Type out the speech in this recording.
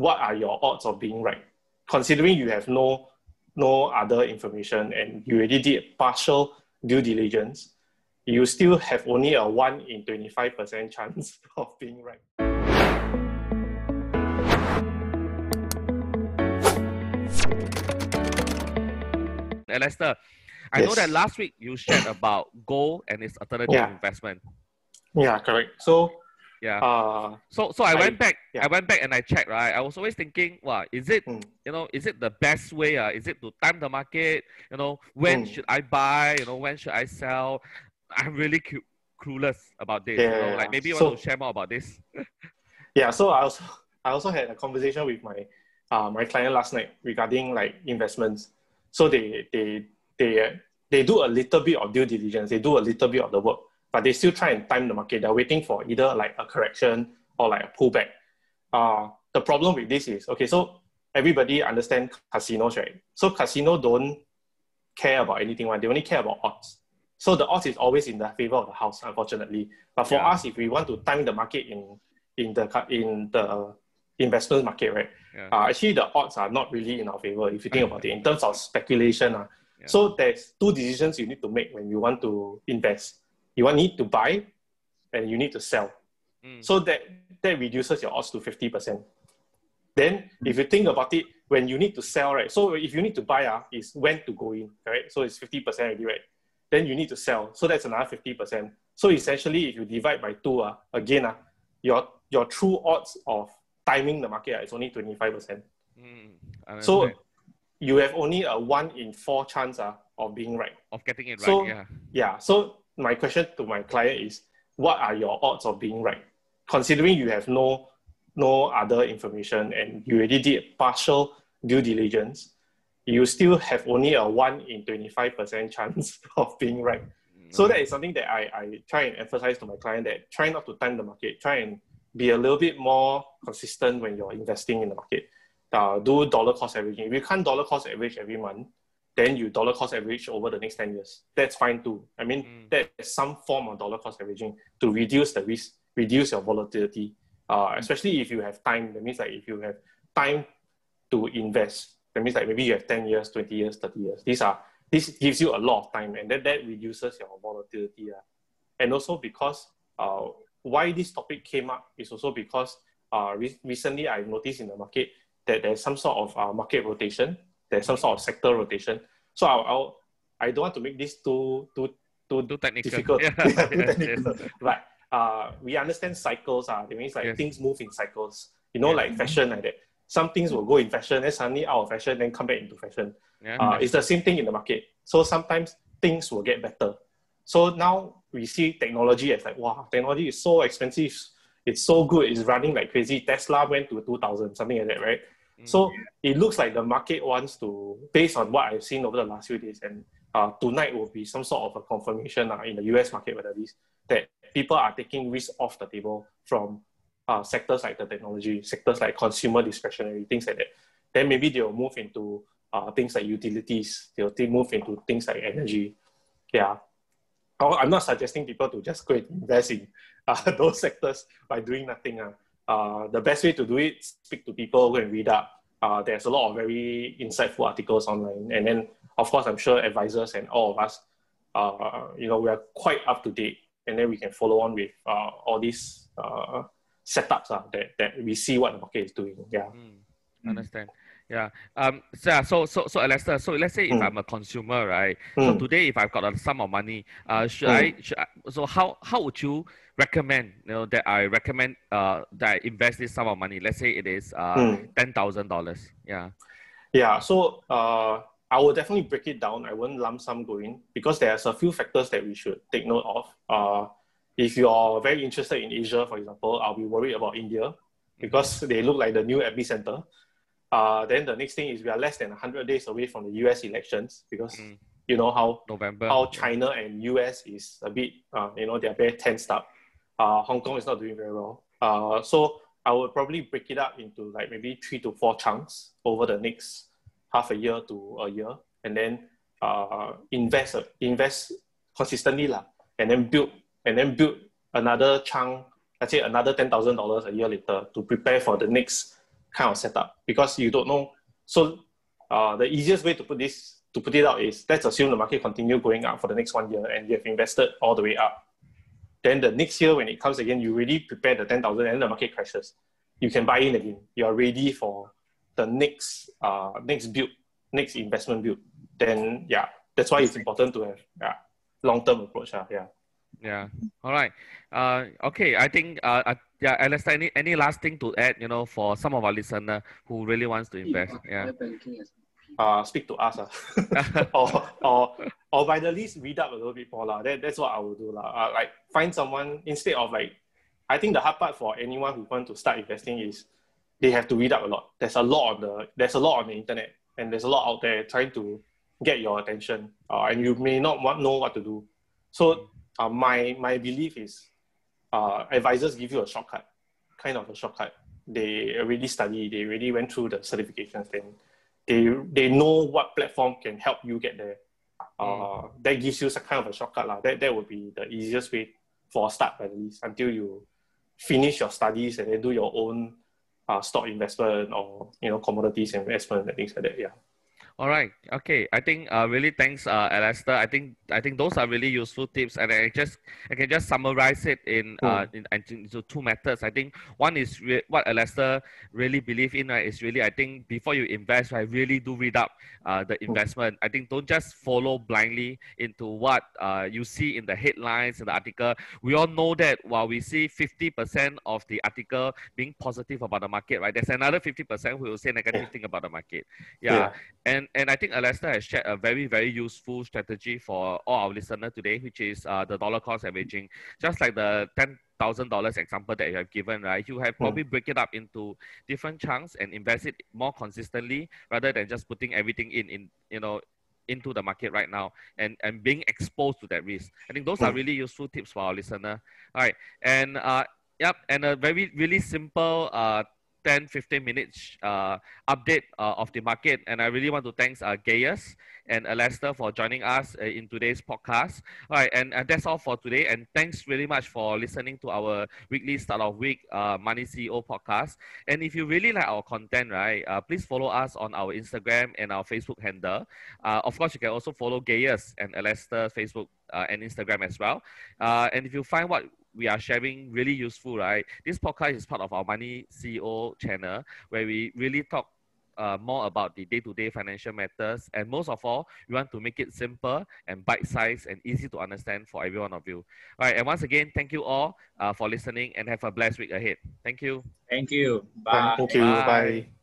what are your odds of being right? Considering you have no no other information and you already did partial due diligence, you still have only a 1 in 25% chance of being right. Eh, Lester, I yes. know that last week you shared about gold and its alternative yeah. investment. Yeah, correct. So yeah. Uh, so so I, I went back. Yeah. I went back and I checked. Right. I was always thinking, well, is it mm. you know is it the best way? Uh, is it to time the market? You know, when mm. should I buy? You know, when should I sell? I'm really cu- clueless about this. Yeah. You know? Like maybe you so, want to share more about this. yeah. So I also I also had a conversation with my uh, my client last night regarding like investments. So they they they they do a little bit of due diligence. They do a little bit of the work but they still try and time the market. They're waiting for either like a correction or like a pullback. Uh, the problem with this is okay, so everybody understand casinos, right? So casino don't care about anything, right? They only care about odds. So the odds is always in the favor of the house, unfortunately. But for yeah. us, if we want to time the market in in the in the investment market, right? Yeah. Uh, actually, the odds are not really in our favor if you think about it in terms of speculation. Uh. Yeah. So there's two decisions you need to make when you want to invest you want need to buy and you need to sell. Mm. So that that reduces your odds to 50%. Then if you think about it, when you need to sell, right? So if you need to buy, uh, is when to go in, right? So it's 50% already, right? Then you need to sell. So that's another 50%. So essentially, if you divide by two, uh, again, uh, your, your true odds of timing the market uh, is only 25%. Mm, so you have only a one in four chance uh, of being right. Of getting it so, right, yeah. Yeah. So my question to my client is what are your odds of being right? Considering you have no no other information and you already did partial due diligence you still have only a 1 in 25% chance of being right. So that is something that I, I try and emphasize to my client that try not to time the market. Try and be a little bit more consistent when you're investing in the market. Uh, do dollar cost averaging if you can't dollar cost average every month then you dollar cost average over the next 10 years. That's fine too. I mean, mm. that's some form of dollar cost averaging to reduce the risk, reduce your volatility. Uh, especially if you have time, that means like if you have time to invest, that means like maybe you have 10 years, 20 years, 30 years. These are this gives you a lot of time and that, that reduces your volatility. Uh. And also because uh, why this topic came up is also because uh, re- recently I noticed in the market that there's some sort of uh, market rotation there's some sort of sector rotation. So I'll, I'll I don't want to make this too too too, too technical. difficult. Yeah. too technical. But uh, we understand cycles. Uh, that means like yes. things move in cycles. You know, like fashion like that. Some things will go in fashion, then suddenly out of fashion, then come back into fashion. Uh, it's the same thing in the market. So sometimes things will get better. So now we see technology as like, wow, technology is so expensive. It's so good. It's running like crazy. Tesla went to 2000, something like that, right? So mm. it looks like the market wants to, based on what I've seen over the last few days, and uh, tonight will be some sort of a confirmation uh, in the US market, whether this that people are taking risk off the table from uh, sectors like the technology, sectors like consumer discretionary, things like that. Then maybe they'll move into uh, things like utilities, they'll move into things like energy. Yeah. I'm not suggesting people to just go and invest in uh, those sectors by doing nothing. Uh uh, the best way to do it, speak to people, go and read up. Uh, there's a lot of very insightful articles online. And then, of course, I'm sure advisors and all of us, uh, you know, we are quite up to date. And then we can follow on with uh, all these uh, setups uh, that, that we see what the market is doing. Yeah. Mm, understand. Yeah. Um. So so so so. So let's say if mm. I'm a consumer, right? Mm. So today, if I've got a sum of money, uh, should mm. I? Should I, so how how would you recommend? You know that I recommend uh that I invest this sum of money. Let's say it is uh mm. ten thousand dollars. Yeah. Yeah. So uh, I will definitely break it down. I won't lump sum go in because there's a few factors that we should take note of. Uh, if you're very interested in Asia, for example, I'll be worried about India because mm-hmm. they look like the new epicenter. Uh, then the next thing is we are less than 100 days away from the US elections because mm. you know how November. how China and US is a bit, uh, you know, they're very tensed up. Uh, Hong Kong is not doing very well. Uh, so I would probably break it up into like maybe three to four chunks over the next half a year to a year, and then uh, invest invest consistently lah, and then build and then build another chunk. Let's say another ten thousand dollars a year later to prepare for the next kind of setup because you don't know. So uh, the easiest way to put this to put it out is let's assume the market continue going up for the next one year and you have invested all the way up. Then the next year when it comes again, you really prepare the 10,000 and the market crashes. You can buy in again. You're ready for the next uh, next build, next investment build. Then yeah, that's why it's important to have yeah, long-term approach. Uh, yeah. Yeah. All right. Uh, okay. I think uh, uh yeah, Alastair, any, any last thing to add, you know, for some of our listener who really wants to invest? Yeah. Uh, speak to us. Uh. or, or, or by the least, read up a little bit more. La. That, that's what I will do. La. Uh, like, find someone instead of like, I think the hard part for anyone who want to start investing is they have to read up a lot. There's a lot on the, there's a lot on the internet and there's a lot out there trying to get your attention. Uh, and you may not want, know what to do. So uh, my, my belief is uh, advisors give you a shortcut, kind of a shortcut. They already study, they already went through the certifications, then they they know what platform can help you get there. Uh, mm. That gives you some kind of a shortcut. La. That, that would be the easiest way for a start at least until you finish your studies and then do your own uh, stock investment or you know commodities investment and things like that. Yeah. All right. Okay. I think uh, really thanks, uh, Alastair. I think I think those are really useful tips, and I just I can just summarize it in uh in, into two methods. I think one is re- what Alastair really believe in. Right, is really I think before you invest, right, really do read up uh, the investment. I think don't just follow blindly into what uh, you see in the headlines in the article. We all know that while we see fifty percent of the article being positive about the market, right, there's another fifty percent who will say negative thing about the market. Yeah. yeah. And and I think Alastair has shared a very, very useful strategy for all our listeners today, which is uh, the dollar cost averaging. Just like the ten thousand dollars example that you have given, right? You have probably break it up into different chunks and invest it more consistently rather than just putting everything in in you know into the market right now and and being exposed to that risk. I think those are really useful tips for our listener. All right, and uh, yep, and a very really simple uh 10, 15 minutes uh, update uh, of the market. And I really want to thank uh, Gaius and Alastair for joining us uh, in today's podcast. All right, and, that's all for today. And thanks really much for listening to our weekly start of week uh, Money CEO podcast. And if you really like our content, right, uh, please follow us on our Instagram and our Facebook handle. Uh, of course, you can also follow Gaius and Alastair Facebook and Instagram as well. And if you find what we are sharing really useful, right? This podcast is part of our Money CEO channel where we really talk uh, more about the day-to-day financial matters. And most of all, we want to make it simple and bite-sized and easy to understand for every one of you. All right. And once again, thank you all uh, for listening and have a blessed week ahead. Thank you. Thank you. Bye. Thank you. Bye. Bye.